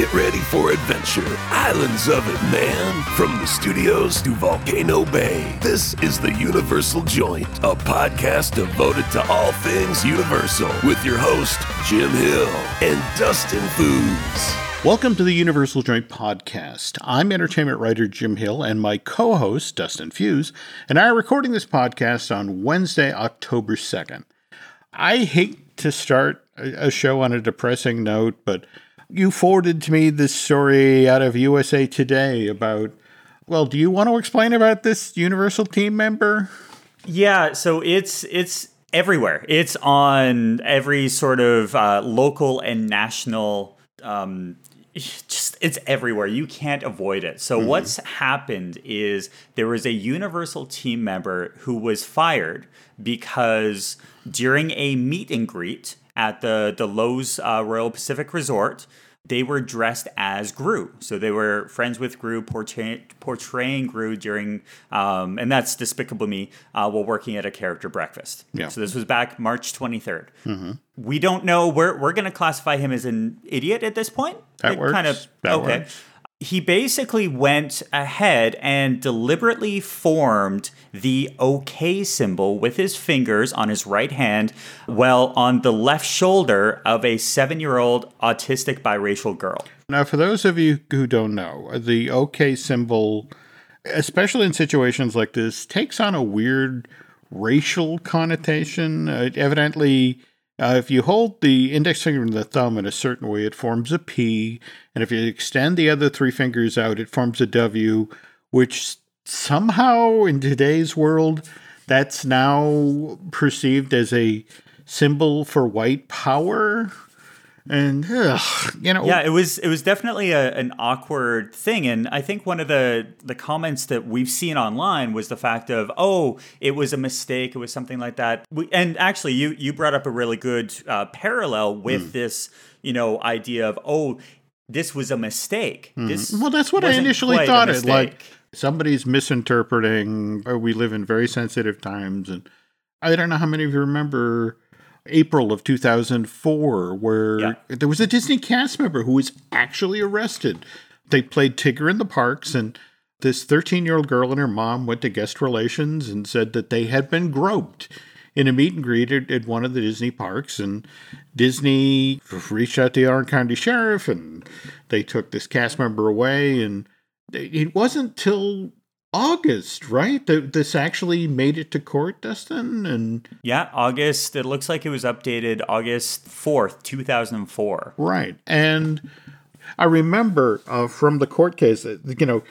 Get ready for adventure. Islands of it, man. From the studios to Volcano Bay, this is the Universal Joint, a podcast devoted to all things Universal with your host, Jim Hill and Dustin Fuhs. Welcome to the Universal Joint Podcast. I'm entertainment writer Jim Hill and my co host, Dustin Fuhs, and I are recording this podcast on Wednesday, October 2nd. I hate to start a show on a depressing note, but you forwarded to me this story out of USA Today about, well, do you want to explain about this Universal team member? Yeah, so it's it's everywhere. It's on every sort of uh, local and national um, just it's everywhere. You can't avoid it. So mm-hmm. what's happened is there was a Universal team member who was fired because during a meet and greet at the the Loews uh, Royal Pacific Resort, they were dressed as Gru. So they were friends with Gru, portray- portraying Gru during, um, and that's Despicable Me, uh, while working at a character breakfast. Yeah. So this was back March 23rd. Mm-hmm. We don't know. We're, we're going to classify him as an idiot at this point. That it works. Kind of, that okay. Works he basically went ahead and deliberately formed the OK symbol with his fingers on his right hand, while on the left shoulder of a seven year old autistic biracial girl. Now, for those of you who don't know, the OK symbol, especially in situations like this, takes on a weird racial connotation. Uh, evidently, uh, if you hold the index finger and the thumb in a certain way, it forms a P. And if you extend the other three fingers out, it forms a W, which somehow in today's world, that's now perceived as a symbol for white power and ugh, you know yeah it was it was definitely a, an awkward thing and i think one of the the comments that we've seen online was the fact of oh it was a mistake it was something like that we, and actually you you brought up a really good uh, parallel with mm. this you know idea of oh this was a mistake mm. this well that's what i initially thought it like somebody's misinterpreting we live in very sensitive times and i don't know how many of you remember April of 2004, where yeah. there was a Disney cast member who was actually arrested. They played Tigger in the parks, and this 13 year old girl and her mom went to guest relations and said that they had been groped in a meet and greet at, at one of the Disney parks. And Disney reached out to the Orange County Sheriff, and they took this cast member away. And it wasn't till August, right? This actually made it to court, Dustin, and yeah, August. It looks like it was updated August fourth, two thousand and four. Right, and I remember uh, from the court case, you know,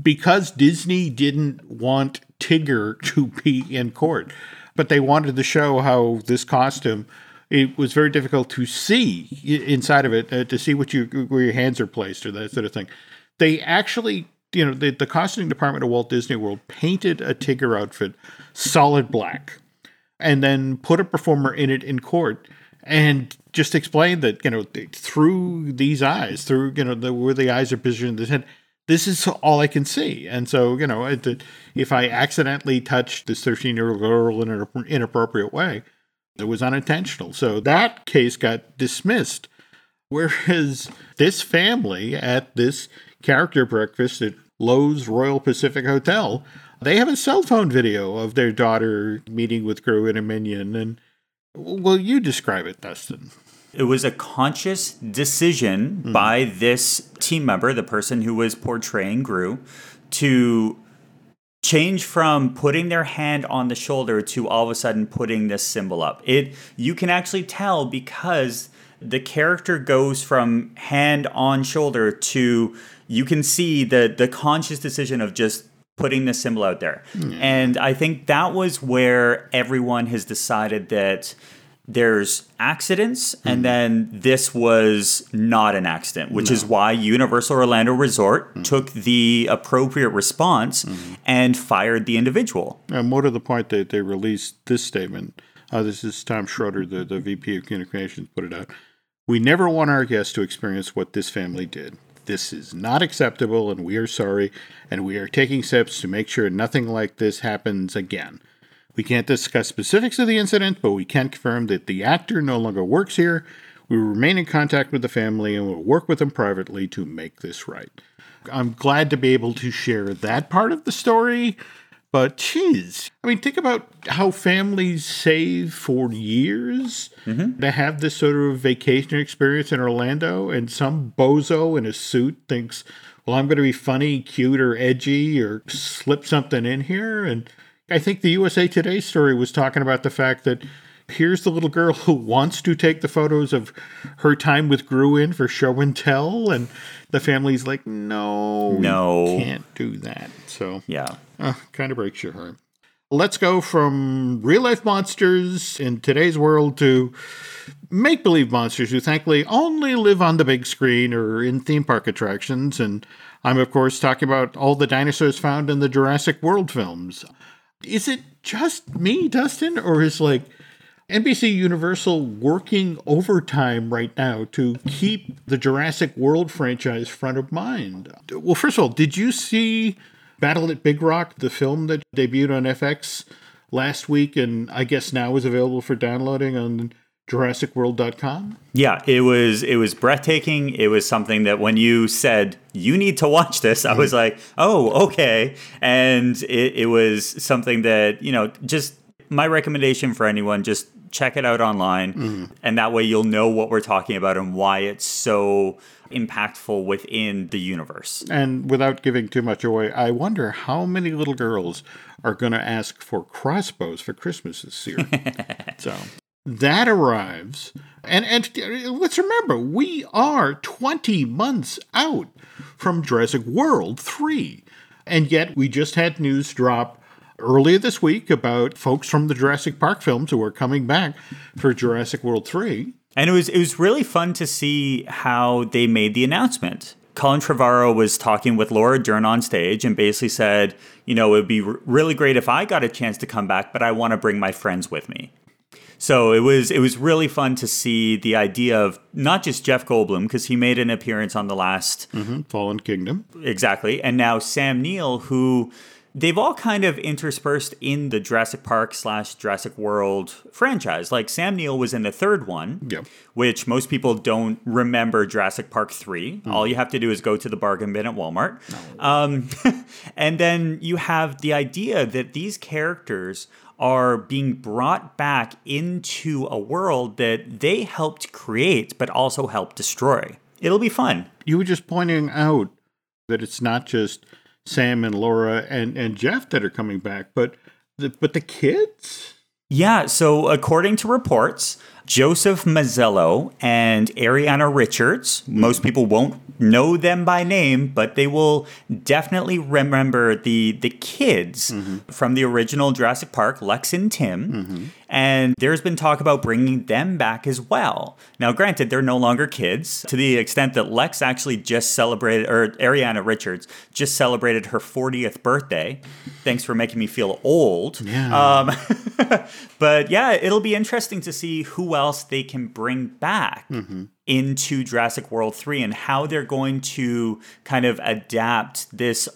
because Disney didn't want Tigger to be in court, but they wanted to show how this costume. It was very difficult to see inside of it uh, to see what you where your hands are placed or that sort of thing. They actually you know, the, the costuming department of Walt Disney World painted a Tigger outfit solid black and then put a performer in it in court and just explained that, you know, through these eyes, through, you know, the, where the eyes are positioned, this head, this is all I can see. And so, you know, if I accidentally touched this 13 year old girl in an inappropriate way, it was unintentional. So that case got dismissed. Whereas this family at this character breakfast at Loews Royal Pacific Hotel. They have a cell phone video of their daughter meeting with Gru and a minion. And will you describe it, Dustin? It was a conscious decision mm. by this team member, the person who was portraying Gru, to change from putting their hand on the shoulder to all of a sudden putting this symbol up. It you can actually tell because the character goes from hand on shoulder to you can see the the conscious decision of just putting the symbol out there. Mm. And I think that was where everyone has decided that there's accidents mm. and hmm. then this was not an accident which no. is why universal orlando resort mm. took the appropriate response mm. and fired the individual and more to the point that they released this statement uh, this is tom schroeder the, the vp of communications put it out we never want our guests to experience what this family did this is not acceptable and we are sorry, and we are taking steps to make sure nothing like this happens again. We can't discuss specifics of the incident, but we can confirm that the actor no longer works here. We remain in contact with the family and will work with them privately to make this right. I'm glad to be able to share that part of the story. But geez, I mean, think about how families save for years mm-hmm. to have this sort of vacation experience in Orlando, and some bozo in a suit thinks, "Well, I'm going to be funny, cute, or edgy, or slip something in here." And I think the USA Today story was talking about the fact that here's the little girl who wants to take the photos of her time with Gruen for show and tell, and the family's like, "No, No. can't do that." So Yeah. uh, kind of breaks your heart. Let's go from real life monsters in today's world to make believe monsters who thankfully only live on the big screen or in theme park attractions. And I'm, of course, talking about all the dinosaurs found in the Jurassic World films. Is it just me, Dustin, or is like NBC Universal working overtime right now to keep the Jurassic World franchise front of mind? Well, first of all, did you see Battle at Big Rock, the film that debuted on FX last week and I guess now is available for downloading on JurassicWorld.com? Yeah, it was it was breathtaking. It was something that when you said you need to watch this, I was like, oh, okay. And it, it was something that you know, just my recommendation for anyone, just check it out online, mm-hmm. and that way you'll know what we're talking about and why it's so impactful within the universe. And without giving too much away, I wonder how many little girls are going to ask for crossbows for Christmas this year. so that arrives. And, and let's remember, we are 20 months out from Jurassic World 3. And yet we just had news drop earlier this week about folks from the Jurassic Park films who are coming back for Jurassic World 3. And it was it was really fun to see how they made the announcement. Colin Trevorrow was talking with Laura Dern on stage and basically said, you know, it would be r- really great if I got a chance to come back, but I want to bring my friends with me. So it was it was really fun to see the idea of not just Jeff Goldblum because he made an appearance on the last mm-hmm. Fallen Kingdom. exactly, and now Sam Neill who they've all kind of interspersed in the Jurassic Park slash Jurassic World franchise. Like Sam Neill was in the third one, Yep. which most people don't remember Jurassic Park 3. All you have to do is go to the bargain bin at Walmart. Um, and then you have the idea that these characters are being brought back into a world that they helped create, but also helped destroy. It'll be fun. you were just pointing out that it's not just Sam and Laura and, and Jeff that are coming back, but the but the kids. Yeah, so according to reports, Joseph Mazzello and Ariana Richards, most people won't know them by name, but they will definitely remember the the kids mm-hmm. from the original Jurassic Park, Lex and Tim. Mm-hmm. And there's been talk about bringing them back as well. Now, granted, they're no longer kids to the extent that Lex actually just celebrated, or Ariana Richards just celebrated her 40th birthday. Thanks for making me feel old. Yeah. Um, but yeah, it'll be interesting to see who else they can bring back into Jurassic World 3 and how they're going to kind of adapt this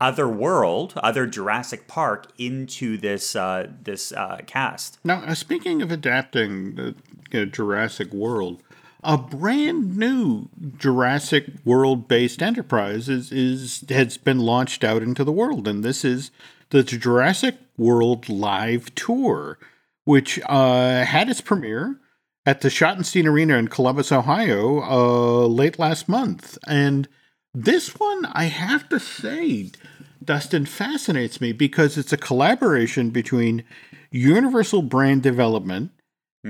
other world, other Jurassic Park into this uh, this uh, cast. Now, uh, speaking of adapting the you know, Jurassic World, a brand new Jurassic World based enterprise is, is has been launched out into the world, and this is the Jurassic World Live Tour, which uh, had its premiere at the Schottenstein Arena in Columbus, Ohio, uh, late last month, and this one, I have to say, Dustin fascinates me because it's a collaboration between Universal Brand Development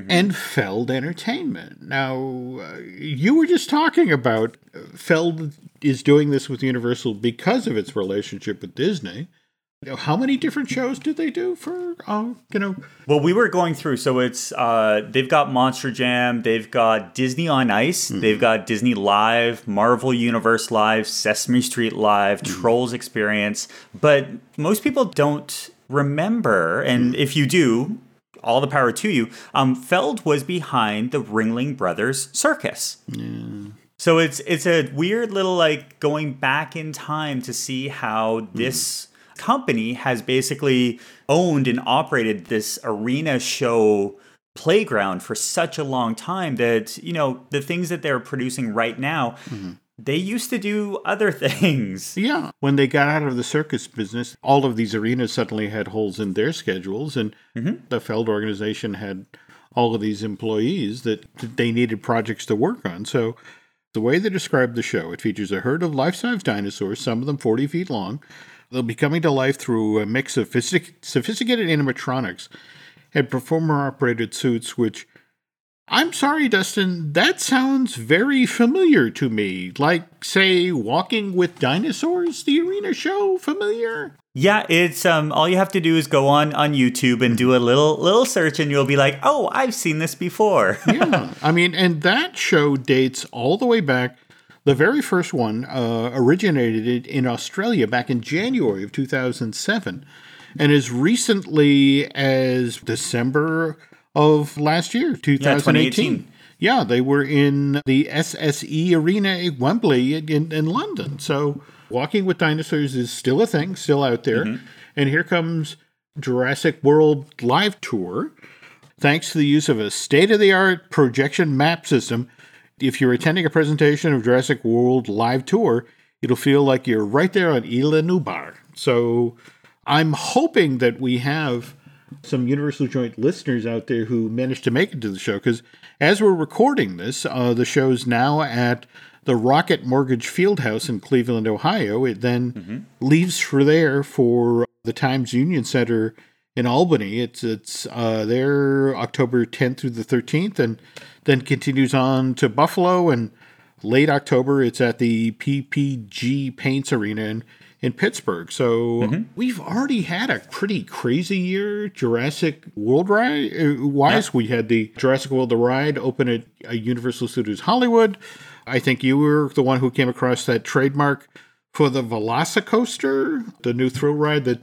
and Feld Entertainment. Now, uh, you were just talking about uh, Feld is doing this with Universal because of its relationship with Disney. Now, How many different shows did they do for, uh, you know, Well, we were going through, so it's uh, they've got Monster Jam, they've got Disney on Ice, they've got Disney Live, Marvel Universe Live, Sesame Street Live, Trolls Experience, but most people don't remember, and if you do, all the power to you. Um, Feld was behind the Ringling Brothers Circus. yeah. So it's it's a weird little like going back in time to see how this company has basically owned and operated this arena show playground for such a long time that you know the things that they're producing right now mm-hmm. they used to do other things Yeah. When they got out of the circus business, all of these arenas suddenly had holes in their schedules, and mm-hmm. the Feld organization had all of these employees that they needed projects to work on. So, the way they describe the show, it features a herd of life size dinosaurs, some of them 40 feet long. They'll be coming to life through a mix of sophistic- sophisticated animatronics and performer operated suits, which I'm sorry, Dustin, that sounds very familiar to me. Like, say, Walking with Dinosaurs, the arena show, familiar? yeah it's um all you have to do is go on on youtube and do a little little search and you'll be like oh i've seen this before Yeah. I mean, and that show dates all the way back. The very first one uh, originated in Australia back in January of 2007 and as recently as December of last year, 2018. 2018. Yeah, they were in the SSE Arena at Wembley in, in London. So Walking with Dinosaurs is still a thing, still out there. And here comes Jurassic World Live Tour. Thanks to the use of a state of the art projection map system, if you're attending a presentation of Jurassic World Live Tour, it'll feel like you're right there on Isla Nublar. So I'm hoping that we have some Universal Joint listeners out there who managed to make it to the show because as we're recording this, uh, the show's now at the Rocket Mortgage Fieldhouse in Cleveland, Ohio. It then leaves for there for the Times Union Center in Albany. It's it's uh, there October 10th through the 13th, and then continues on to Buffalo. And late October, it's at the PPG Paints Arena in, in Pittsburgh. So we've already had a pretty crazy year. Jurassic World ride uh, wise, we had the Jurassic World the ride open at uh, Universal Studios Hollywood. I think you were the one who came across that trademark for the Velocicoaster, the new thrill ride that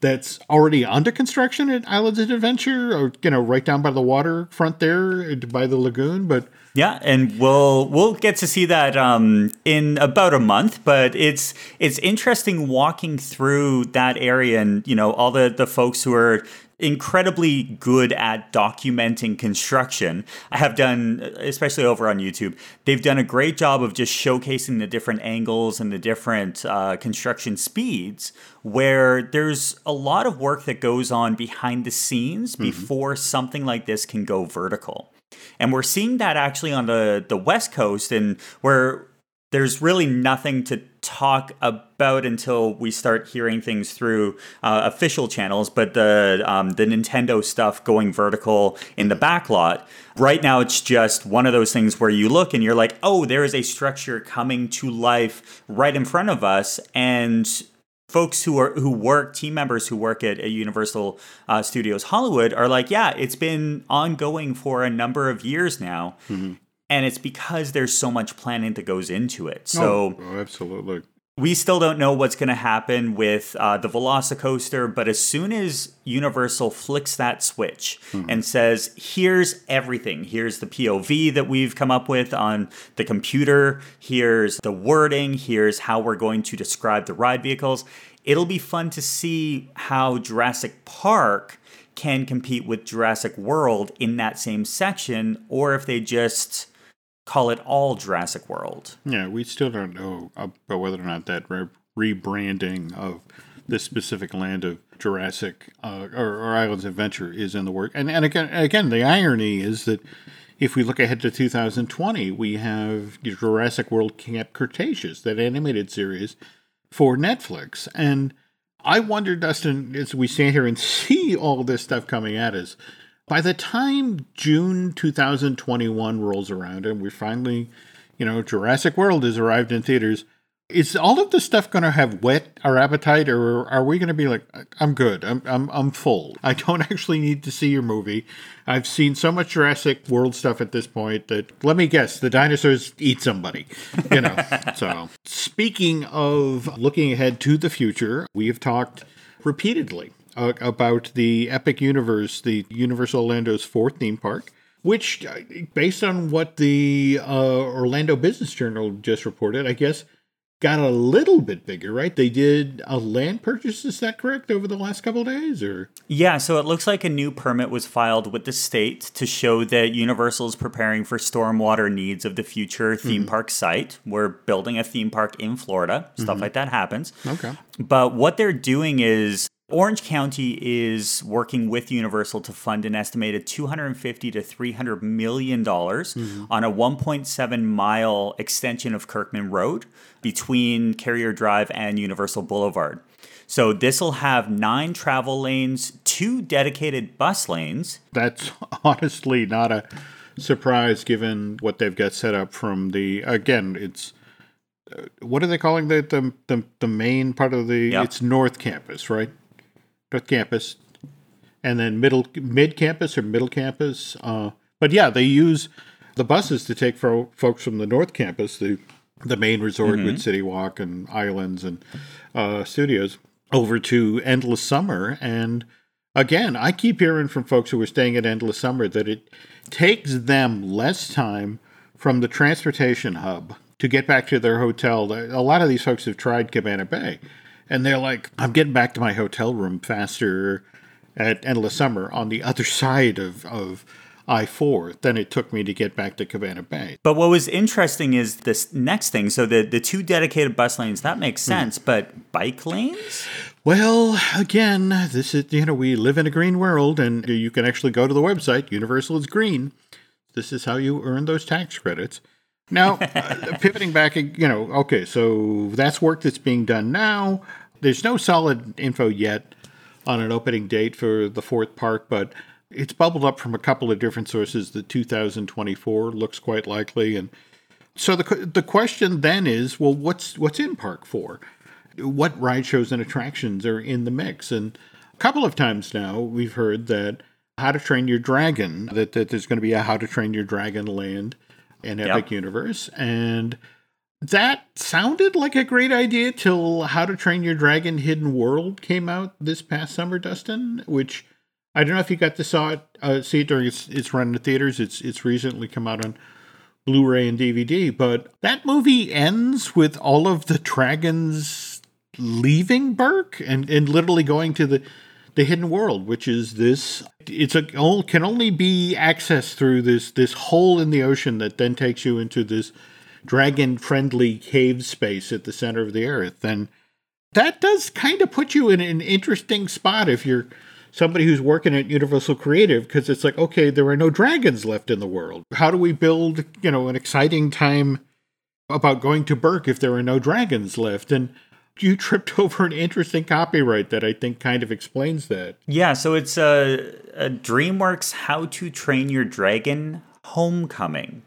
that's already under construction at Islands of Adventure, or you know, right down by the waterfront there, by the lagoon. But Yeah, and we'll we'll get to see that um, in about a month. But it's it's interesting walking through that area, and you know all the the folks who are incredibly good at documenting construction. I have done, especially over on YouTube, they've done a great job of just showcasing the different angles and the different uh, construction speeds. Where there's a lot of work that goes on behind the scenes before something like this can go vertical. And we're seeing that actually on the, the West Coast, and where there's really nothing to talk about until we start hearing things through uh, official channels. But the um, the Nintendo stuff going vertical in the backlot right now, it's just one of those things where you look and you're like, oh, there is a structure coming to life right in front of us, and folks who are who work team members who work at, at Universal uh, Studios Hollywood are like, yeah, it's been ongoing for a number of years now, and it's because there's so much planning that goes into it. So oh, absolutely. we still don't know what's going to happen with uh, the Velocicoaster, but as soon as Universal flicks that switch and says, here's everything, here's the POV that we've come up with on the computer, here's the wording, here's how we're going to describe the ride vehicles, it'll be fun to see how Jurassic Park can compete with Jurassic World in that same section, or if they just call it all Jurassic World. Yeah, we still don't know about whether or not that re- rebranding of this specific land of Jurassic uh, or, or Islands Adventure is in the work. And and again, again, the irony is that if we look ahead to 2020, we have Jurassic World Camp Cretaceous, that animated series for Netflix, and I wonder, Dustin, as we stand here and see all this stuff coming at us, by the time June 2021 rolls around and we're finally, you know, Jurassic World has arrived in theaters, is all of this stuff going to have whet our appetite, or are we going to be like, I'm good, I'm, I'm, I'm full. I don't actually need to see your movie. I've seen so much Jurassic World stuff at this point that let me guess, the dinosaurs eat somebody, you know. so, speaking of looking ahead to the future, we have talked repeatedly uh, about the Epic Universe, the Universal Orlando's fourth theme park, which, uh, based on what the uh, Orlando Business Journal just reported, I guess got a little bit bigger, right? They did a land purchase, is that correct, over the last couple of days or Yeah, so it looks like a new permit was filed with the state to show that Universal is preparing for stormwater needs of the future theme park site. We're building a theme park in Florida. Stuff like that happens. Okay. But what they're doing is Orange County is working with Universal to fund an estimated 250 to 300 million dollars on a 1.7 mile extension of Kirkman Road between Carrier Drive and Universal Boulevard. So this will have nine travel lanes, two dedicated bus lanes. That's honestly not a surprise given what they've got set up from the again, it's uh, what are they calling the the the, the main part of the Yeah. it's North Campus, right? North Campus. And then middle mid campus or middle campus. Uh, but yeah, they use the buses to take fo- folks from the North Campus, the the main resort with City Walk and islands and uh, studios, over to Endless Summer. And again, I keep hearing from folks who are staying at Endless Summer that it takes them less time from the transportation hub to get back to their hotel. A lot of these folks have tried Cabana Bay, and they're like, I'm getting back to my hotel room faster at Endless Summer on the other side of, of I 4 than it took me to get back to Cabana Bay. But what was interesting is this next thing. So the, the two dedicated bus lanes, that makes sense, but bike lanes? Well, again, this is, you know, we live in a green world, and you can actually go to the website, Universal is green. This is how you earn those tax credits. Now, uh, pivoting back, you know, okay, so that's work that's being done now. There's no solid info yet on an opening date for the fourth park, but it's bubbled up from a couple of different sources that 2024 looks quite likely. And so the, the question then is, well, what's what's in Park 4? What ride shows and attractions are in the mix? And a couple of times now we've heard that How to Train Your Dragon, that, that there's going to be a How to Train Your Dragon land in Epic Yep. Universe. And that sounded like a great idea till How to Train Your Dragon Hidden World came out this past summer, Dustin, which I don't know if you got to saw it, uh, see it during its, its run in the theaters. It's it's recently come out on Blu-ray and DVD, but that movie ends with all of the dragons leaving Berk and, and literally going to the the hidden world, which is this. It's a can only be accessed through this this hole in the ocean that then takes you into this dragon friendly cave space at the center of the earth, and that does kind of put you in an interesting spot if you're somebody who's working at Universal Creative because it's like, okay, there are no dragons left in the world. How do we build, you know, an exciting time about going to Berk if there are no dragons left? And you tripped over an interesting copyright that I think kind of explains that. Yeah, so it's a, a DreamWorks How to Train Your Dragon Homecoming.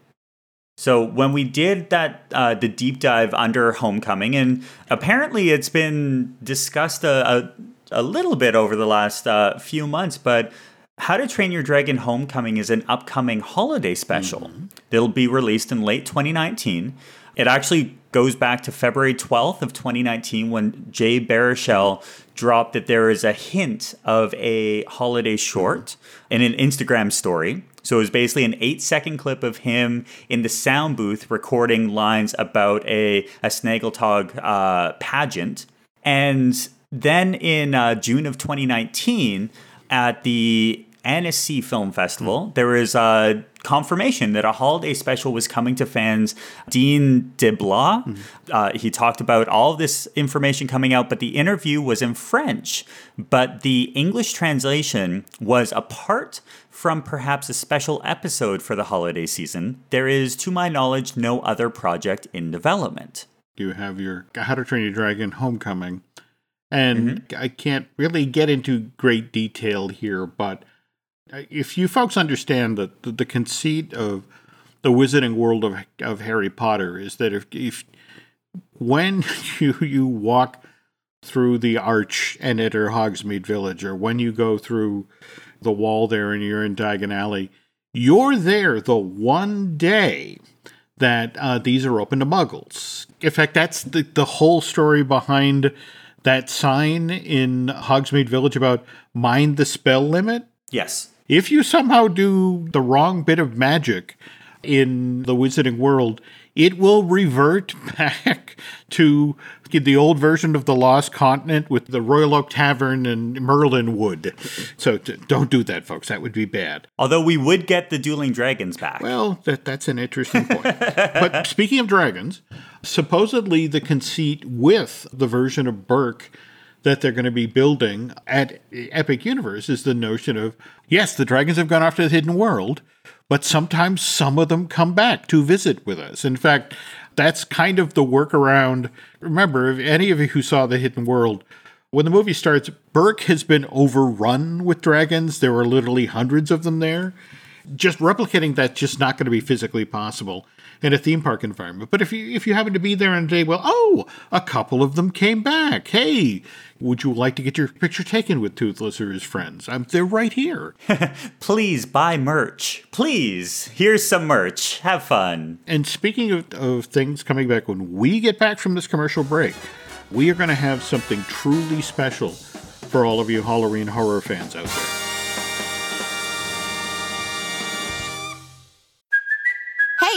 So when we did that, uh, the deep dive under Homecoming, and apparently it's been discussed a, a, a little bit over the last uh, few months, but How to Train Your Dragon Homecoming is an upcoming holiday special that'll be released in late 2019. It actually goes back to February 12th of 2019 when Jay Baruchel dropped that there is a hint of a holiday short in an Instagram story. So it was basically an eight second clip of him in the sound booth recording lines about a, a Snoggletog uh, pageant. And then in uh, June of 2019, at the Annecy Film Festival, mm. there was a confirmation that a holiday special was coming to fans. Dean DeBlois, mm-hmm. uh, he talked about all this information coming out, but the interview was in French. But the English translation was apart from perhaps a special episode for the holiday season. There is, to my knowledge, no other project in development. You have your How to Train Your Dragon Homecoming. And mm-hmm. I can't really get into great detail here, but if you folks understand that the, the conceit of the wizarding world of, of Harry Potter is that if, if when you you walk through the arch and enter Hogsmeade Village, or when you go through the wall there and you're in Diagon Alley, you're there the one day that uh, these are open to muggles. In fact, that's the, the whole story behind that sign in Hogsmeade Village about mind the spell limit. Yes. If you somehow do the wrong bit of magic in the wizarding world, it will revert back to the old version of the Lost Continent with the Royal Oak Tavern and Merlin Wood. So t- don't do that, folks. That would be bad. Although we would get the dueling dragons back. Well, that, that's an interesting point. but speaking of dragons, supposedly the conceit with the version of Berk that they're going to be building at Epic Universe is the notion of yes, the dragons have gone off to the hidden world, but sometimes some of them come back to visit with us. In fact, that's kind of the workaround. Remember, if any of you who saw The Hidden World, when the movie starts, Berk has been overrun with dragons. There were literally hundreds of them there. Just replicating that's just not going to be physically possible in a theme park environment. But if you if you happen to be there and say, well, oh, a couple of them came back. Hey, would you like to get your picture taken with Toothless or his friends? I'm, they're right here. Please buy merch. Please, here's some merch. Have fun. And speaking of, of things coming back, when we get back from this commercial break, we are going to have something truly special for all of you Halloween horror fans out there.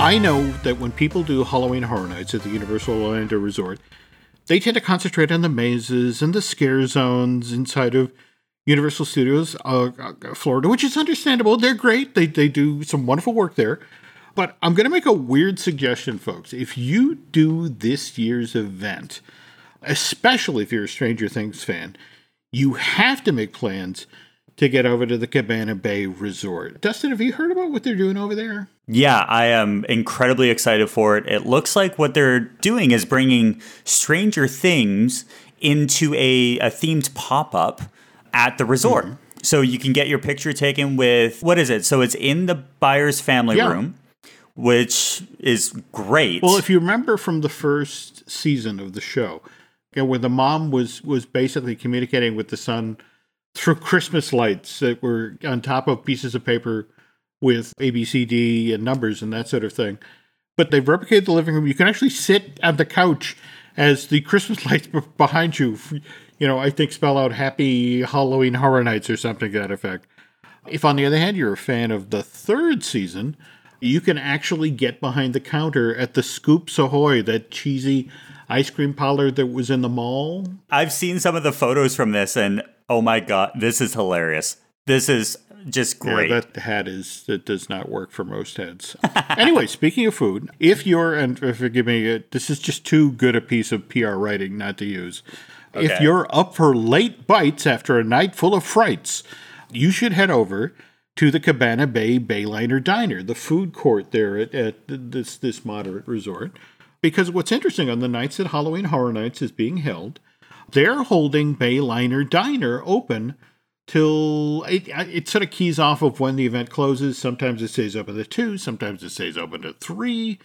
I know that when people do Halloween Horror Nights at the Universal Orlando Resort, they tend to concentrate on the mazes and the scare zones inside of Universal Studios uh, uh, Florida, which is understandable. They're great. They, they do some wonderful work there. But I'm going to make a weird suggestion, folks. If you do this year's event, especially if you're a Stranger Things fan, you have to make plans to get over to the Cabana Bay Resort. Dustin, have you heard about what they're doing over there? Yeah, I am incredibly excited for it. It looks like what they're doing is bringing Stranger Things into a, a themed pop up at the resort. Mm-hmm. So you can get your picture taken with, what is it? So it's in the Byers family yeah. room, which is great. Well, if you remember from the first season of the show, where the mom was was basically communicating with the son through Christmas lights that were on top of pieces of paper with ABCD and numbers and that sort of thing. But they've replicated the living room. You can actually sit on the couch as the Christmas lights behind you, you know, I think spell out Happy Halloween Horror Nights or something to that effect. If, on the other hand, you're a fan of the third season, you can actually get behind the counter at the Scoops Ahoy, that cheesy ice cream parlor that was in the mall. I've seen some of the photos from this, and oh my god, this is hilarious. This is just great. Yeah, that hat is that does not work for most heads. anyway, speaking of food, if you're and forgive me, uh, this is just too good a piece of PR writing not to use. Okay. If you're up for late bites after a night full of frights, you should head over to the Cabana Bay Bayliner Diner, the food court there at, at this this moderate resort. Because what's interesting on the nights that Halloween Horror Nights is being held, they're holding Bayliner Diner open till it, it sort of keys off of when the event closes. Sometimes it stays open to two, sometimes it stays open to three.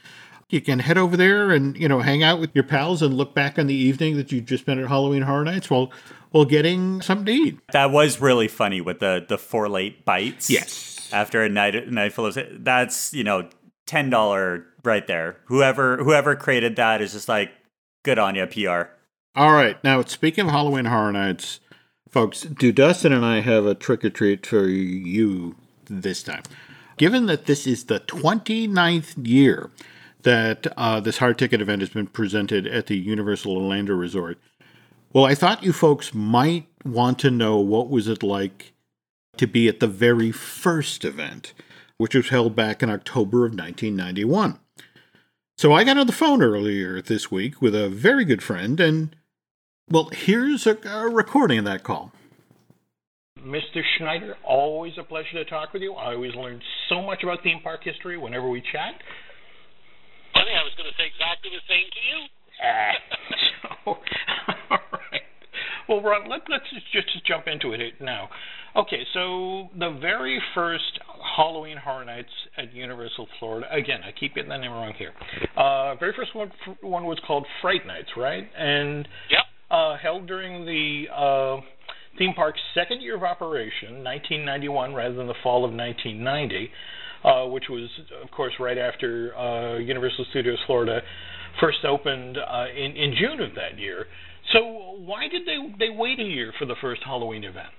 You can head over there and you know hang out with your pals and look back on the evening that you just spent at Halloween Horror Nights while while getting something to eat. That was really funny with the the four late bites. Yes. After a night night full of that's you know ten dollar right there. Whoever whoever created that is just like good on you, PR. All right. Now, speaking of Halloween Horror Nights, folks, do Dustin and I have a trick or treat for you this time? Given that this is the 29th year that uh, this hard ticket event has been presented at the Universal Orlando Resort, well, I thought you folks might want to know what was it like to be at the very first event, which was held back in October of 1991. So I got on the phone earlier this week with a very good friend, and well, here's a, a recording of that call. Mr. Schneider, always a pleasure to talk with you. I always learn so much about theme park history whenever we chat. Funny, I was going to say exactly the same to you. Uh, so, all right. Well, Ron, let, us just, just jump into it now. Okay, so the very first Halloween Horror Nights at Universal Florida. Again, I keep getting the name wrong here. Uh, very first one one was called Fright Nights, right? And Yep. Uh, held during the uh, theme park's second year of operation, 1991, rather than the fall of 1990, uh, which was, of course, right after uh, Universal Studios Florida first opened uh, in in June of that year. So why did they they wait a year for the first Halloween event?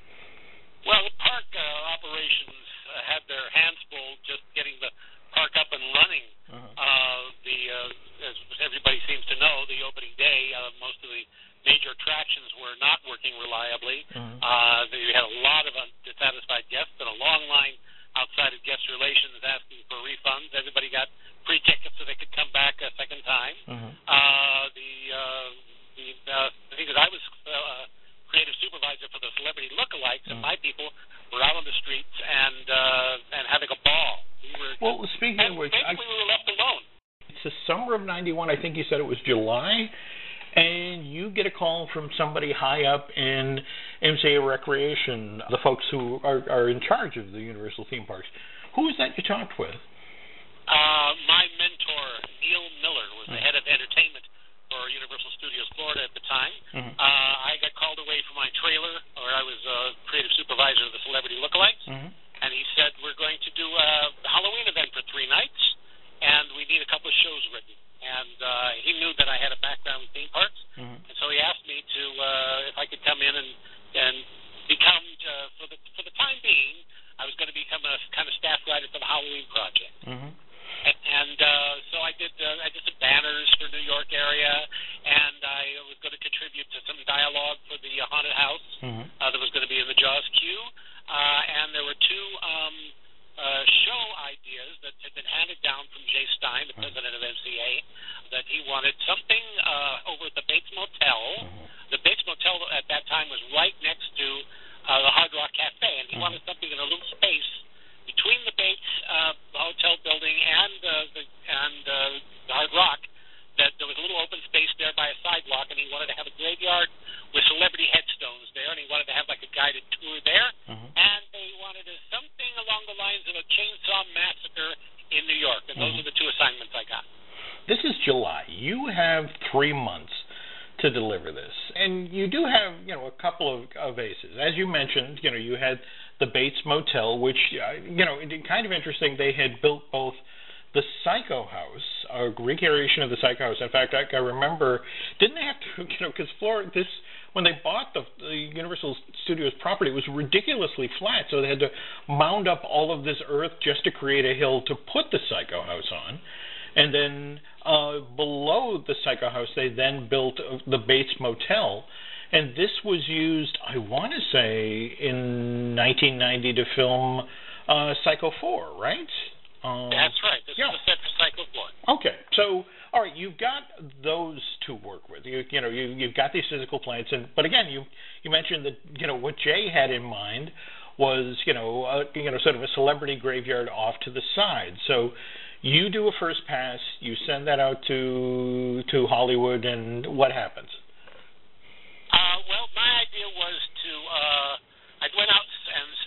Well, the park uh, operations uh, had their hands full just getting the park up and running. Uh, the uh, as everybody seems to know, the opening day, uh, most of the major attractions were not working reliably. Uh, they had a lot of dissatisfied guests and a long line outside of guest relations asking for refunds. Everybody got free tickets so they could come back a second time. Uh, the uh, the uh, thing is, I was uh, creative supervisor for the celebrity lookalikes, and my people were out on the streets and uh, and having a ball. We were Well, speaking of which, I, we were left alone. it's the summer of '91. I think you said it was July, you get a call from somebody high up in MCA Recreation, the folks who are, are in charge of the Universal theme parks. Who is that you talked with? Uh, my mentor Neil Miller was the head of entertainment for Universal Studios Florida at the time. Mhm. Uh, I got called away from my trailer, where I was uh, creative supervisor of the celebrity lookalikes. Mm-hmm. and he said we're going to do a Halloween event for three nights, and we need a couple of shows written. And uh, he knew that I had a background in theme parks, Mhm. and so he asked me to uh, if I could come in and and become uh, for the for the time being, I was going to become a kind of staff writer for the Halloween project. Mm-hmm. And, and uh, so I did. Uh, I did some banners for New York area, and I was going to contribute to some dialogue for the uh, haunted house Mhm. uh, that was going to be in the Jaws queue. Uh, and there were two um, uh, show ideas that had been handed down from Jay Stein, the president of MCA, that he wanted something uh, over at the Bates Motel. The Bates Motel at that time was right next to uh, the Hard Rock Cafe, and he wanted something in a little space between the Bates uh, hotel building and uh, the and uh, the Hard Rock. That there was a little open space there by a sidewalk, and he wanted to have a graveyard with celebrity headstones there, and he wanted to have like a guided tour there, and they wanted a, something along the lines of a chainsaw massacre in New York, and those are the two assignments I got. This is July. You have three months to deliver this, and you do have you know a couple of, of aces. As you mentioned, you know you had the Bates Motel, which uh, you know it- kind of interesting. They had built both the Psycho House, a recreation of the Psycho House. In fact, I, I remember didn't they have to you know because Florida this when they bought the, the Universal Studios property, it was ridiculously flat, so they had to mound up all of this earth just to create a hill to put the Psycho House on. And then uh, below the Psycho House, they then built the Bates Motel. And this was used, I want to say, in 1990 to film uh, Psycho 4, right? Uh, That's right. This yeah. is the set for Psycho 4. Okay, so all right, you've got those to work with. You you know you you've got these physical plants, and but again, you you mentioned that you know what Jay had in mind was you know uh, you know sort of a celebrity graveyard off to the side. So you do a first pass, you send that out to to Hollywood, and what happens? Uh, well, my idea was to uh, I went out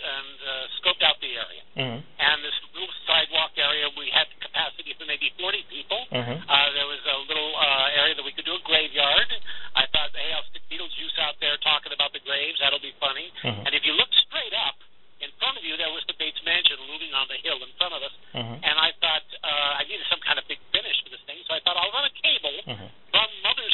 and uh, scoped out the area, Mm-hmm. and this little sidewalk area we had capacity for maybe 40 people. Mhm. Uh, there was a little uh, area that we could do a graveyard. I thought, hey, I'll stick Beetlejuice out there talking about the graves. That'll be funny. Mhm. And if you look straight up in front of you, there was the Bates Mansion looming on the hill in front of us. Mhm. And I thought uh, I needed some kind of big finish for this thing, so I thought I'll run a cable Mhm. from Mother's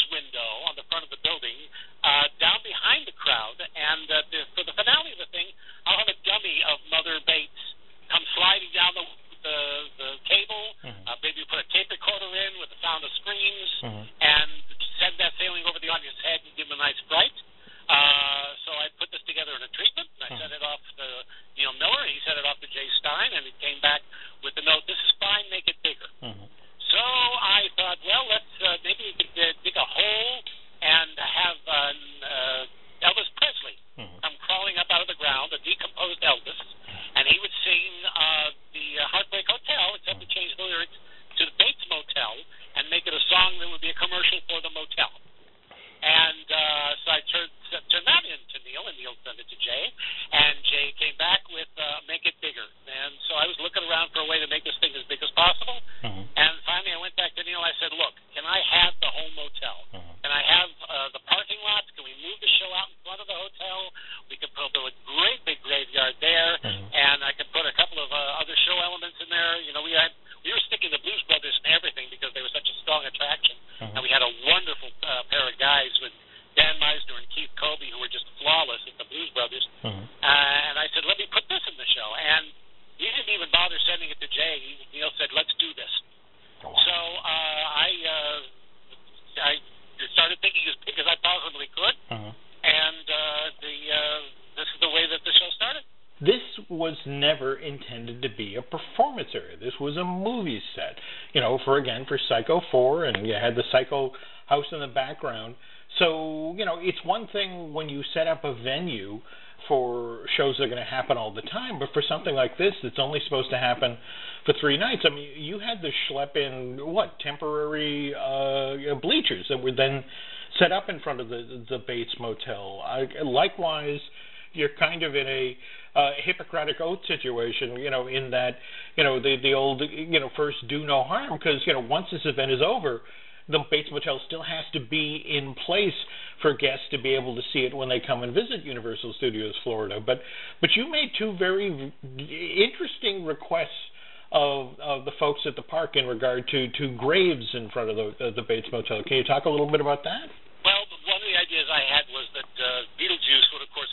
was never intended to be a performance area. This was a movie set. You know, for again for Psycho 4 and you had the Psycho house in the background. So, you know, it's one thing when you set up a venue for shows that are going to happen all the time, but for something like this that's only supposed to happen for three nights, I mean, you had to schlep in what temporary uh, bleachers that were then set up in front of the the Bates Motel. I, likewise, you're kind of in a uh, Hippocratic oath situation, you know, in that, you know, the the old, you know, first do no harm, because you know once this event is over, the Bates Motel still has to be in place for guests to be able to see it when they come and visit Universal Studios Florida. But but you made two very interesting requests of, of the folks at the park in regard to, to graves in front of the, uh, the Bates Motel. Can you talk a little bit about that? Well, one of the ideas I had was that uh, Beetlejuice would, of course,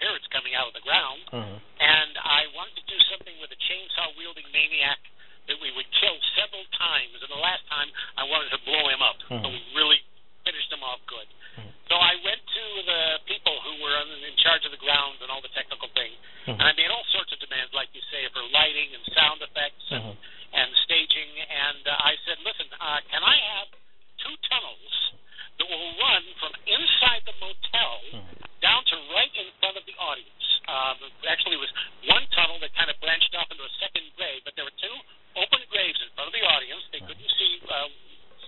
appearance coming out of the ground, Mhm. and I wanted to do something with a chainsaw wielding maniac that we would kill several times. And the last time, I wanted to blow him up, so we really finished him off good. So I went to the people who were in charge of the grounds and all the technical things, and I made all sorts of demands, like you say, for lighting and sound effects and, and staging. And uh, I said, listen, uh, can I have two tunnels that will run from inside the motel down to right in front of the audience? Um, actually, it was one tunnel that kind of branched off into a second grave, but there were two open graves in front of the audience. They couldn't see uh,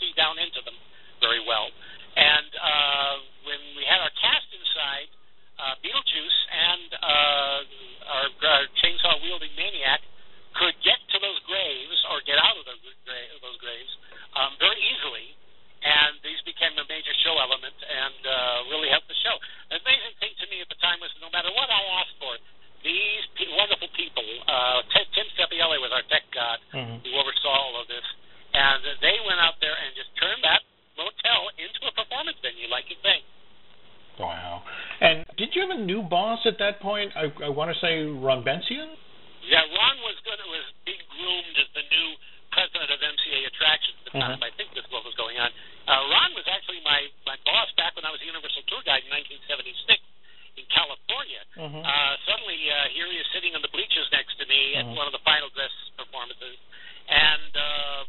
see down into them very well. And uh, when we had our cast inside, uh, Beetlejuice and uh, our, our chainsaw wielding maniac could get to those graves or get out of those, gra- those graves um, very easily. And these became a major show element and uh, really helped the show. The amazing thing to me at the time was no matter what I asked for, these pe- wonderful people, uh, T- Tim Sepielli was our tech god who oversaw all of this, and they went out there and just turned that motel into a performance venue, like you think. Wow. And did you have a new boss at that point? I, I want to say Ron Bension? Yeah, Ron was good. Was being groomed as the new president of MCA Attractions at the time. I think this is what was going on. Uh, Ron was actually my my boss back when I was a Universal Tour Guide in 1976 in California. Uh, suddenly, uh, here he is sitting on the bleachers next to me at one of the final dress performances, and uh,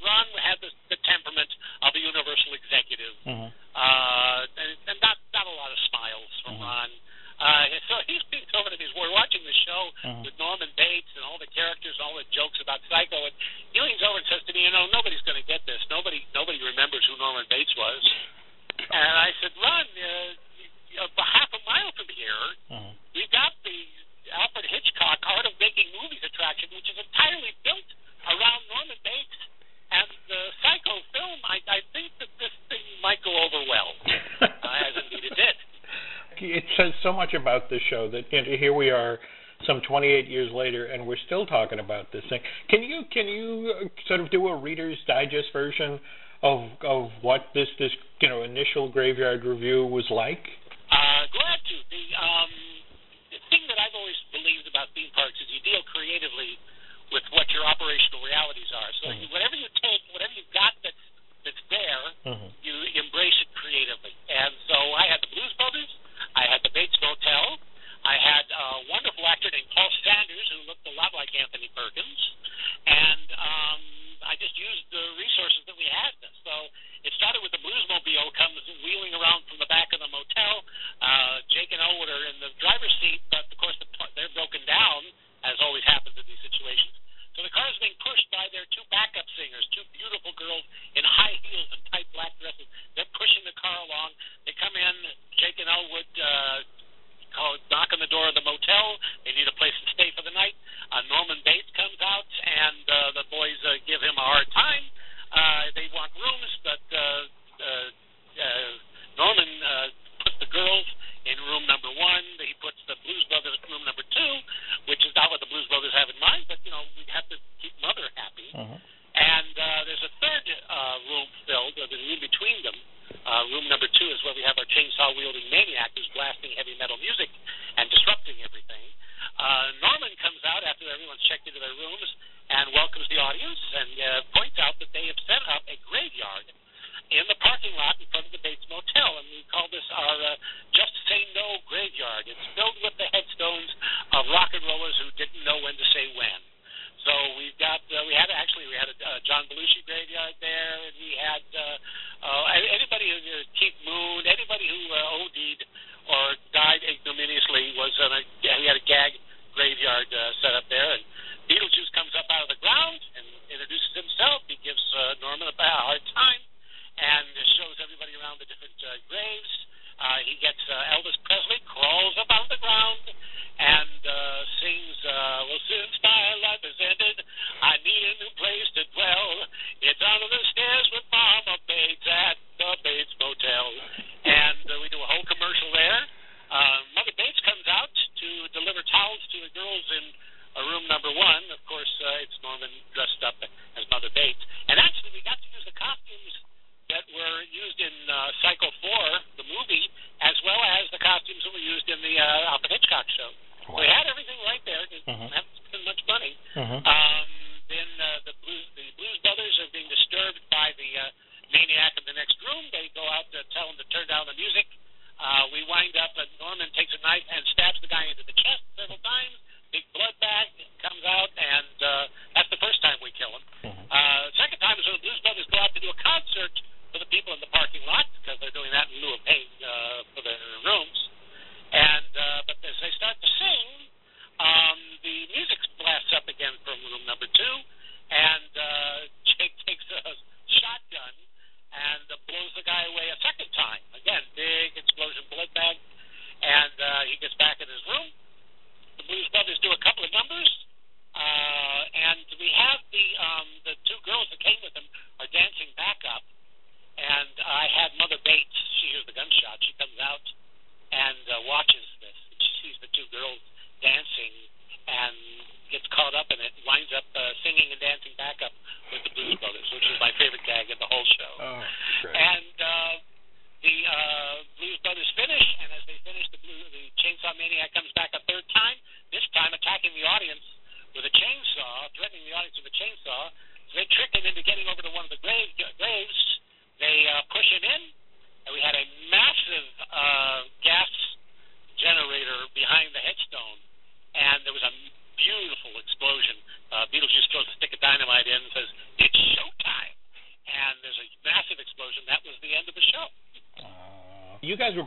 Ron had the, the temperament of a Universal executive, uh, and, and not not a lot of smiles from Ron. Uh, and so he's being over to me. We're watching the show with Norman Bates and all the characters, all the jokes about Psycho, and he leans over and says to me, "You know, nobody's going to get this. Nobody, nobody remembers who Norman Bates was." And I said, "Ron, uh, you know, half a mile from here, we've got the Alfred Hitchcock Art of Making Movies attraction, which is entirely built around Norman Bates." And the Psycho film, I, I think that this thing might go over well, uh, as indeed it did. It says so much about this show that you know, here we are some 28 years later and we're still talking about this thing can you can you uh, sort of do a reader's digest version of of what this this you know initial graveyard revue was like Uh, glad to. The um, the thing that I've always believed about theme parks is you deal creatively with what your operational realities are. So you, whatever you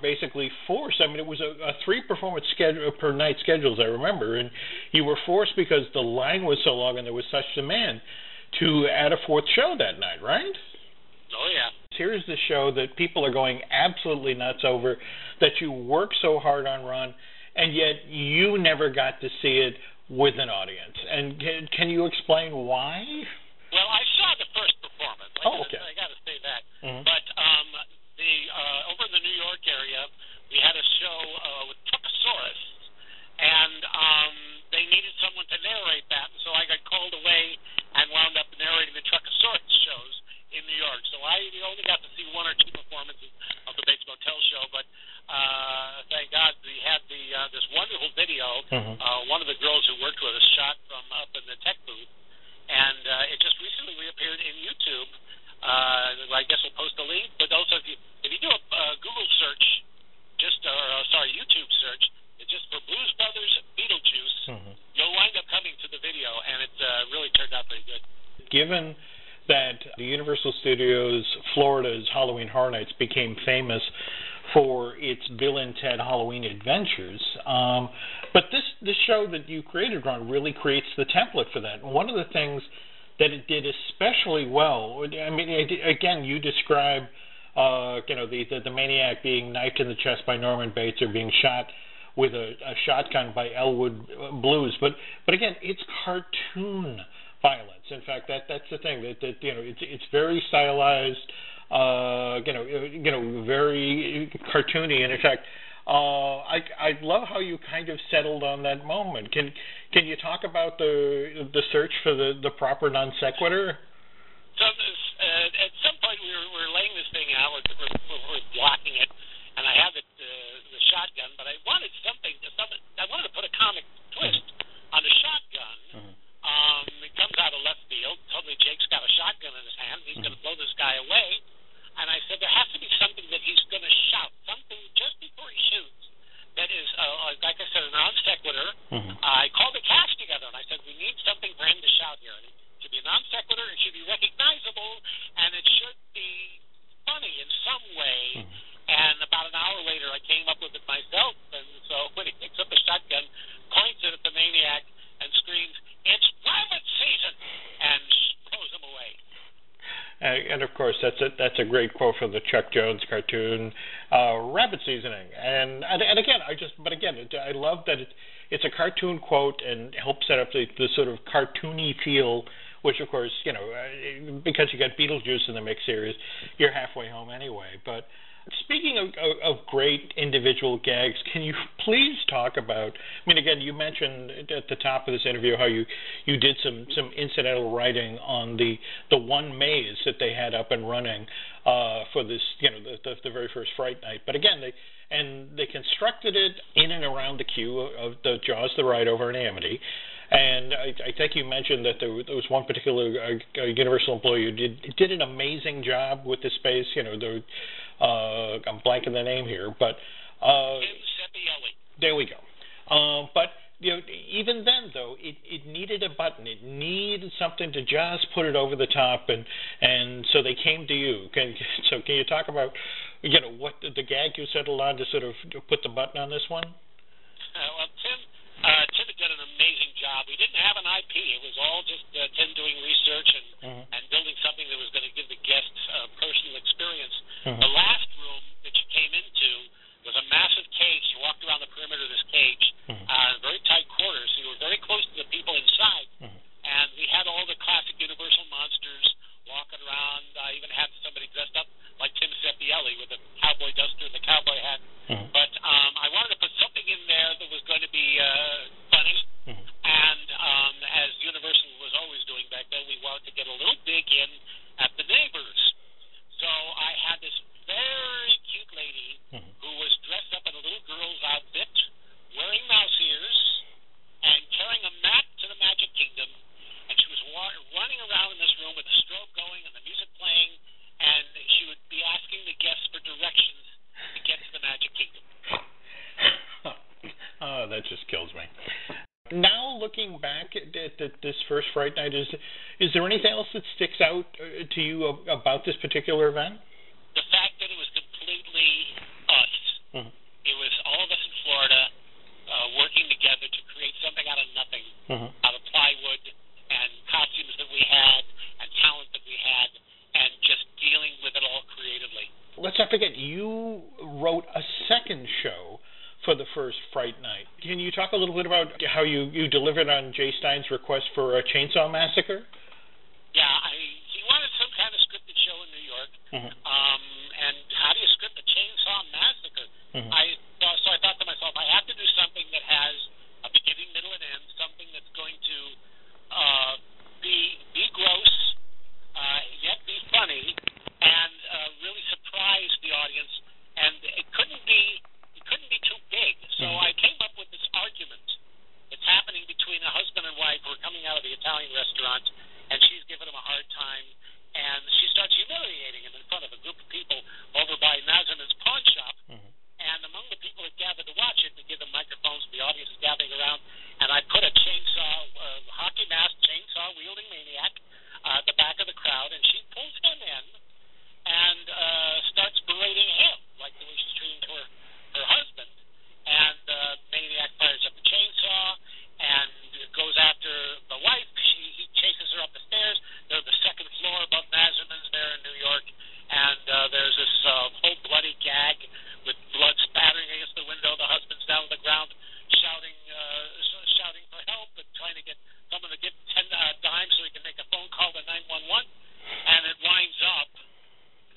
basically forced. I mean, it was a, a three performance schedule per night schedules. I remember, and you were forced because the line was so long and there was such demand to add a fourth show that night, right? Oh yeah. Here's the show that people are going absolutely nuts over, that you worked so hard on, Ron, and yet you never got to see it with an audience. And can, can you explain why? Well, I saw the first performance. Oh, okay. I got to say that, mm-hmm. but the uh, over in the New York area, we had a show uh, with Truckosaurus, and um, they needed someone to narrate that, so I got called away and wound up narrating the Truckosaurus shows in New York. So I only got to see one or two performances of the Bates Motel show, but uh, thank God we had the uh, this wonderful video. Mm-hmm. Uh, one of the girls who worked with us shot given that the Universal Studios Florida's Halloween Horror Nights became famous for its Bill and Ted Halloween adventures. Um, but this this show that you created, Ron, really creates the template for that. And one of the things that it did especially well, I mean, again, you describe, uh, you know, the, the, the maniac being knifed in the chest by Norman Bates or being shot with a, a shotgun by Elwood Blues, but but again, it's cartoon fact, that that's the thing that, that you know it's it's very stylized, uh, you know, you know, very cartoony. And in fact, uh, I I love how you kind of settled on that moment. Can can you talk about the the search for the the proper non sequitur? So, of course that's a that's a great quote from the Chuck Jones cartoon, uh, Rabbit Seasoning. And, and and again, I just but again, it, I love that it, it's a cartoon quote and helps set up the, the sort of cartoony feel. Which, of course, you know, uh, because you got Beetlejuice in the mix series, you're halfway home anyway. But Speaking of, of, of, great individual gags, can you please talk about? I mean, again, you mentioned at the top of this interview how you you did some some incidental writing on the the one maze that they had up and running uh, for this, you know, the, the, the very first Fright Night. But again, they and they constructed it in and around the queue of the Jaws the Ride over in Amity. And I, I think you mentioned that there, there was one particular uh, Universal employee who did did an amazing job with the space. You know, the uh, I'm blanking the name here, but uh, there we go. Uh, but you know, even then it, it needed a button. It needed something to just put it over the top, and and so they came to you. Can, so can you talk about, you know, what the, gag you settled on to sort of put the button on this one? Uh, well, Tim, uh, Tim did an amazing job. We didn't have an IP. It was all just uh, Tim doing research and mm-hmm. and building something that was going to give the guests a personal experience. Mm-hmm. The last room that you came into was a massive cage. You walked around the perimeter of this cage, mm-hmm. uh, very tight quarters. So you were very close to the people inside, mm-hmm. and we had all the classic Universal monsters walking around. I even had somebody dressed up like Tim Sepielli with a cowboy duster and the cowboy hat. Mm-hmm. But um, I wanted to put something in there that was going to be uh, funny. Mm-hmm. And um, as Universal was always doing back then, we wanted to get a little dig in at the neighbors. So I had this very cute lady mm-hmm. who was dressed up in a little girl's outfit, wearing mouse ears, and carrying a map to the Magic Kingdom. And she was wa- running around in this room with the strobe going and the music playing, and she would be asking the guests for directions to get to the Magic Kingdom. oh, that just kills me. Now, looking back at, at, at, this first Fright Night, is is there anything else that sticks out uh, to you about this particular event? The fact that it was completely us. Mm-hmm. It was all of us in Florida uh, working together to create something out of nothing, mm-hmm. out of plywood and costumes that we had and talent that we had, and just dealing with it all creatively. Let's not forget, you wrote a second show for the first Fright Night. Can you talk a little bit about how you, you delivered on Jay Stein's request for a Chainsaw Massacre? Yeah, I, he wanted some kind of scripted show in New York. Mm-hmm. Um, and how do you script a Chainsaw Massacre? Mm-hmm. I so, so I thought to myself, I have to do something that has a beginning, middle, and end. Something that's going to uh, be be gross, uh, yet be funny, and uh, really surprise the audience. And it couldn't be couldn't be too big. So mm-hmm. I came up with this argument that's happening between a husband and wife who are coming out of the Italian restaurant, and she's giving him a hard time, and she starts humiliating him in front of a group of people over by Nazerman's pawn shop. Mm-hmm. And among the people that gathered to watch it, to give them microphones, the audience is gathering around, and I put a chainsaw, uh, hockey mask, chainsaw wielding maniac uh, at the back of the crowd, and she pulls him in and uh, starts berating him like the way she's treating her her husband, and the uh, maniac fires up a chainsaw and goes after the wife. She, he chases her up the stairs. They're the second floor above Nazerman's there in New York, and uh, there's this uh, whole bloody gag with blood spattering against the window. The husband's down on the ground, shouting, uh, shouting for help, and trying to get someone to give ten uh, dimes so he can make a phone call to 911. And it winds up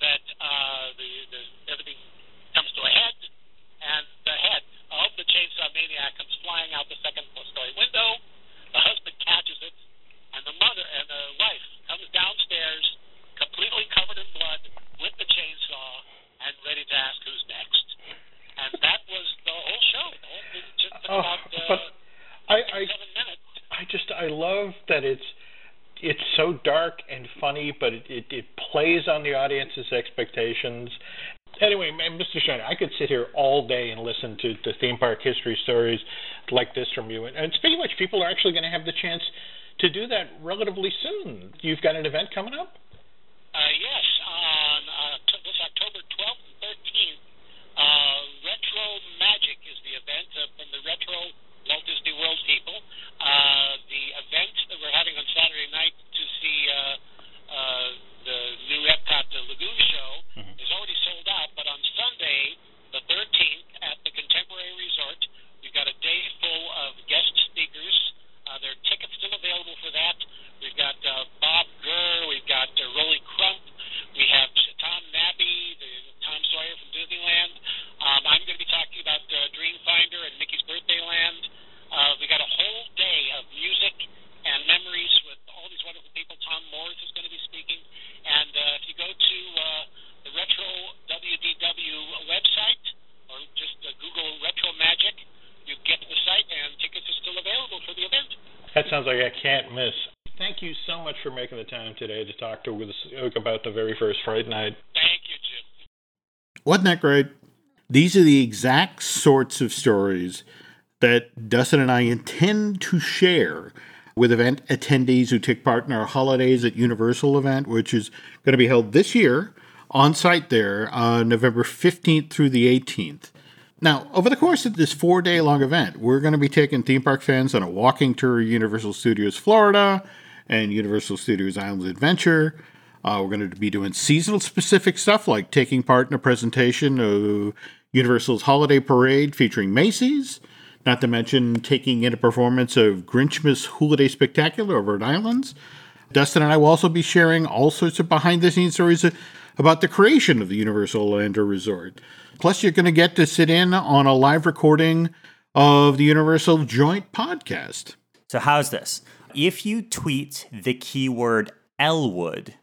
that uh, the, the everything comes to a head and the head of the chainsaw maniac comes flying out the second story window. The husband catches it, and the mother and the wife comes downstairs, completely covered in blood, with the chainsaw, and ready to ask who's next. And that was the whole show. The whole thing just took oh, about uh, but I, I, seven minutes. I just I love that it's it's so dark and funny, but it, it, it plays on the audience's expectations, anyway, Mr. Schneider, I could sit here all day and listen to the theme park history stories like this from you. And, and speaking of which, people are actually going to have the chance to do that relatively soon. You've got an event coming up? Uh, yes, on uh, t- this October 12th and 13th. Uh, Retro Magic is the event uh, from the Retro Walt Disney World people. Uh, the event that we're having on Saturday night to see uh, uh, the new Epcot sounds like I can't miss. Thank you so much for making the time today to talk to us about the very first Fright Night. Thank you, Jim. Wasn't that great? These are the exact sorts of stories that Dustin and I intend to share with event attendees who take part in our Holidays at Universal event, which is going to be held this year on site there, uh, November 15th through the 18th. Now, over the course of this four day long event, we're going to be taking theme park fans on a walking tour of Universal Studios Florida and Universal Studios Islands Adventure. Uh, we're going to be doing seasonal specific stuff like taking part in a presentation of Universal's Holiday Parade featuring Macy's, not to mention taking in a performance of Grinchmas Holiday Spectacular over at Islands. Dustin and I will also be sharing all sorts of behind the scenes stories about the creation of the Universal Orlando Resort. Plus, you're going to get to sit in on a live recording of the Universal Joint podcast. So, how's this? If you tweet the keyword Elwood,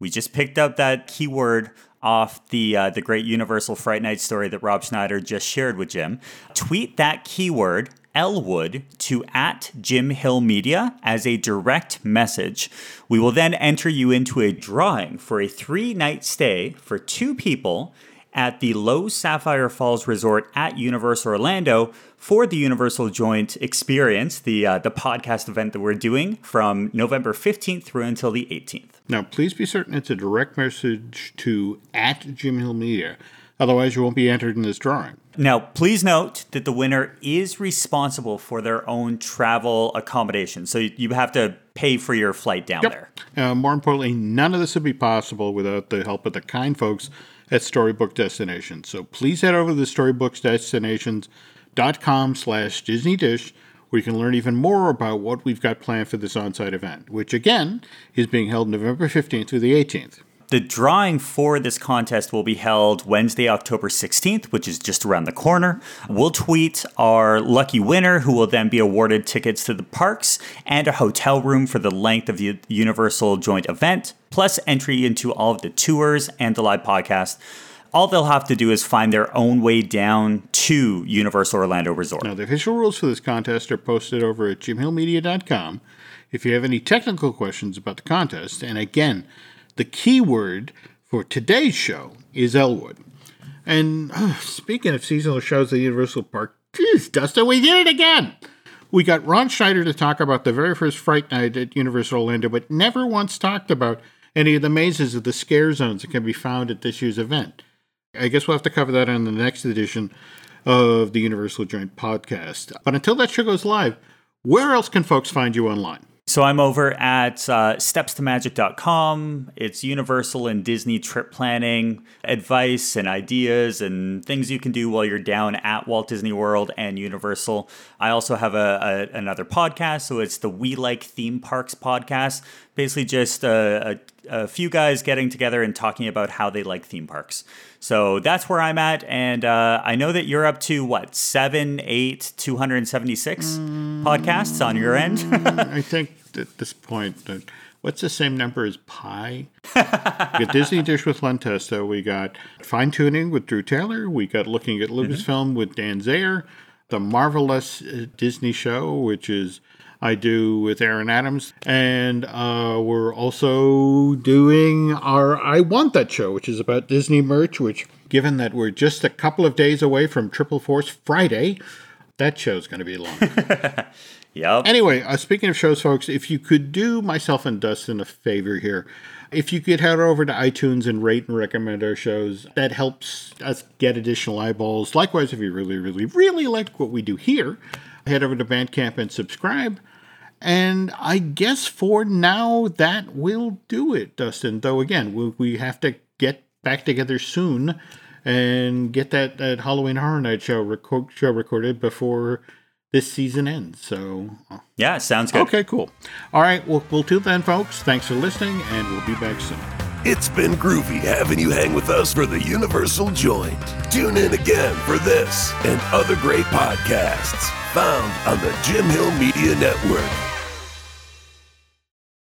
we just picked up that keyword off the uh, the great Universal Fright Night story that Ron Schneider just shared with Jim. Tweet that keyword Elwood to at Jim Hill Media as a direct message. We will then enter you into a drawing for a three night stay for two people at the Loews Sapphire Falls Resort at Universal Orlando for the Universal Joint Experience, the uh, the podcast event that we're doing from November 15th through until the 18th. Now, please be certain it's a direct message to at Jim Hill Media. Otherwise, you won't be entered in this drawing. Now, please note that the winner is responsible for their own travel accommodation. So you have to pay for your flight down there. Uh, more importantly, none of this would be possible without the help of the kind folks at Storybook Destinations. So please head over to the storybooksdestinations.com slash Disney Dish where you can learn even more about what we've got planned for this on-site event, which again is being held November 15th through the 18th. The drawing for this contest will be held Wednesday, October 16th, which is just around the corner. We'll tweet our lucky winner, who will then be awarded tickets to the parks and a hotel room for the length of the Universal joint event, plus entry into all of the tours and the live podcast. All they'll have to do is find their own way down to Universal Orlando Resort. Now, the official rules for this contest are posted over at jimhillmedia.com. If you have any technical questions about the contest, and again, the keyword for today's show is Elwood. And uh, speaking of seasonal shows at Universal Park, geez, Dustin, we did it again. We got Ron Schneider to talk about the very first Fright Night at Universal Orlando, but never once talked about any of the mazes of the scare zones that can be found at this year's event. I guess we'll have to cover that on the next edition of the Universal Joint podcast. But until that show goes live, where else can folks find you online? So I'm over at uh, stepstomagic.com. It's Universal and Disney trip planning advice and ideas and things you can do while you're down at Walt Disney World and Universal. I also have a, a another podcast, so it's the We Like Theme Parks podcast. Basically, just a, a, a few guys getting together and talking about how they like theme parks. So that's where I'm at, and uh, I know that you're up to what seven, eight, two hundred and seventy-six mm. podcasts on your end. I think at this point, what's the same number as pi? we got Disney Dish with Len Testa. We got Fine Tuning with Drew Taylor. We got Looking at Lucasfilm mm-hmm. with Dan Zehr. The Marvelous uh, Disney Show, which is I do with Aaron Adams. And uh, we're also doing our I Want That show, which is about Disney merch, which, given that we're just a couple of days away from Triple Force Friday, that show's going to be long. yep. Anyway, uh, speaking of shows, folks, if you could do myself and Dustin a favor here, if you could head over to iTunes and rate and recommend our shows, that helps us get additional eyeballs. Likewise, if you really, really, really like what we do here, head over to Bandcamp and subscribe. And I guess for now, that will do it, Dustin. Though, again, we, we have to get back together soon and get that, that Halloween Horror Night show, record, show recorded before this season ends. So, uh, yeah, sounds good. Okay, cool. All right, well, we'll till then, folks. Thanks for listening, and we'll be back soon. It's been groovy having you hang with us for the Universal Joint. Tune in again for this and other great podcasts found on the Jim Hill Media Network.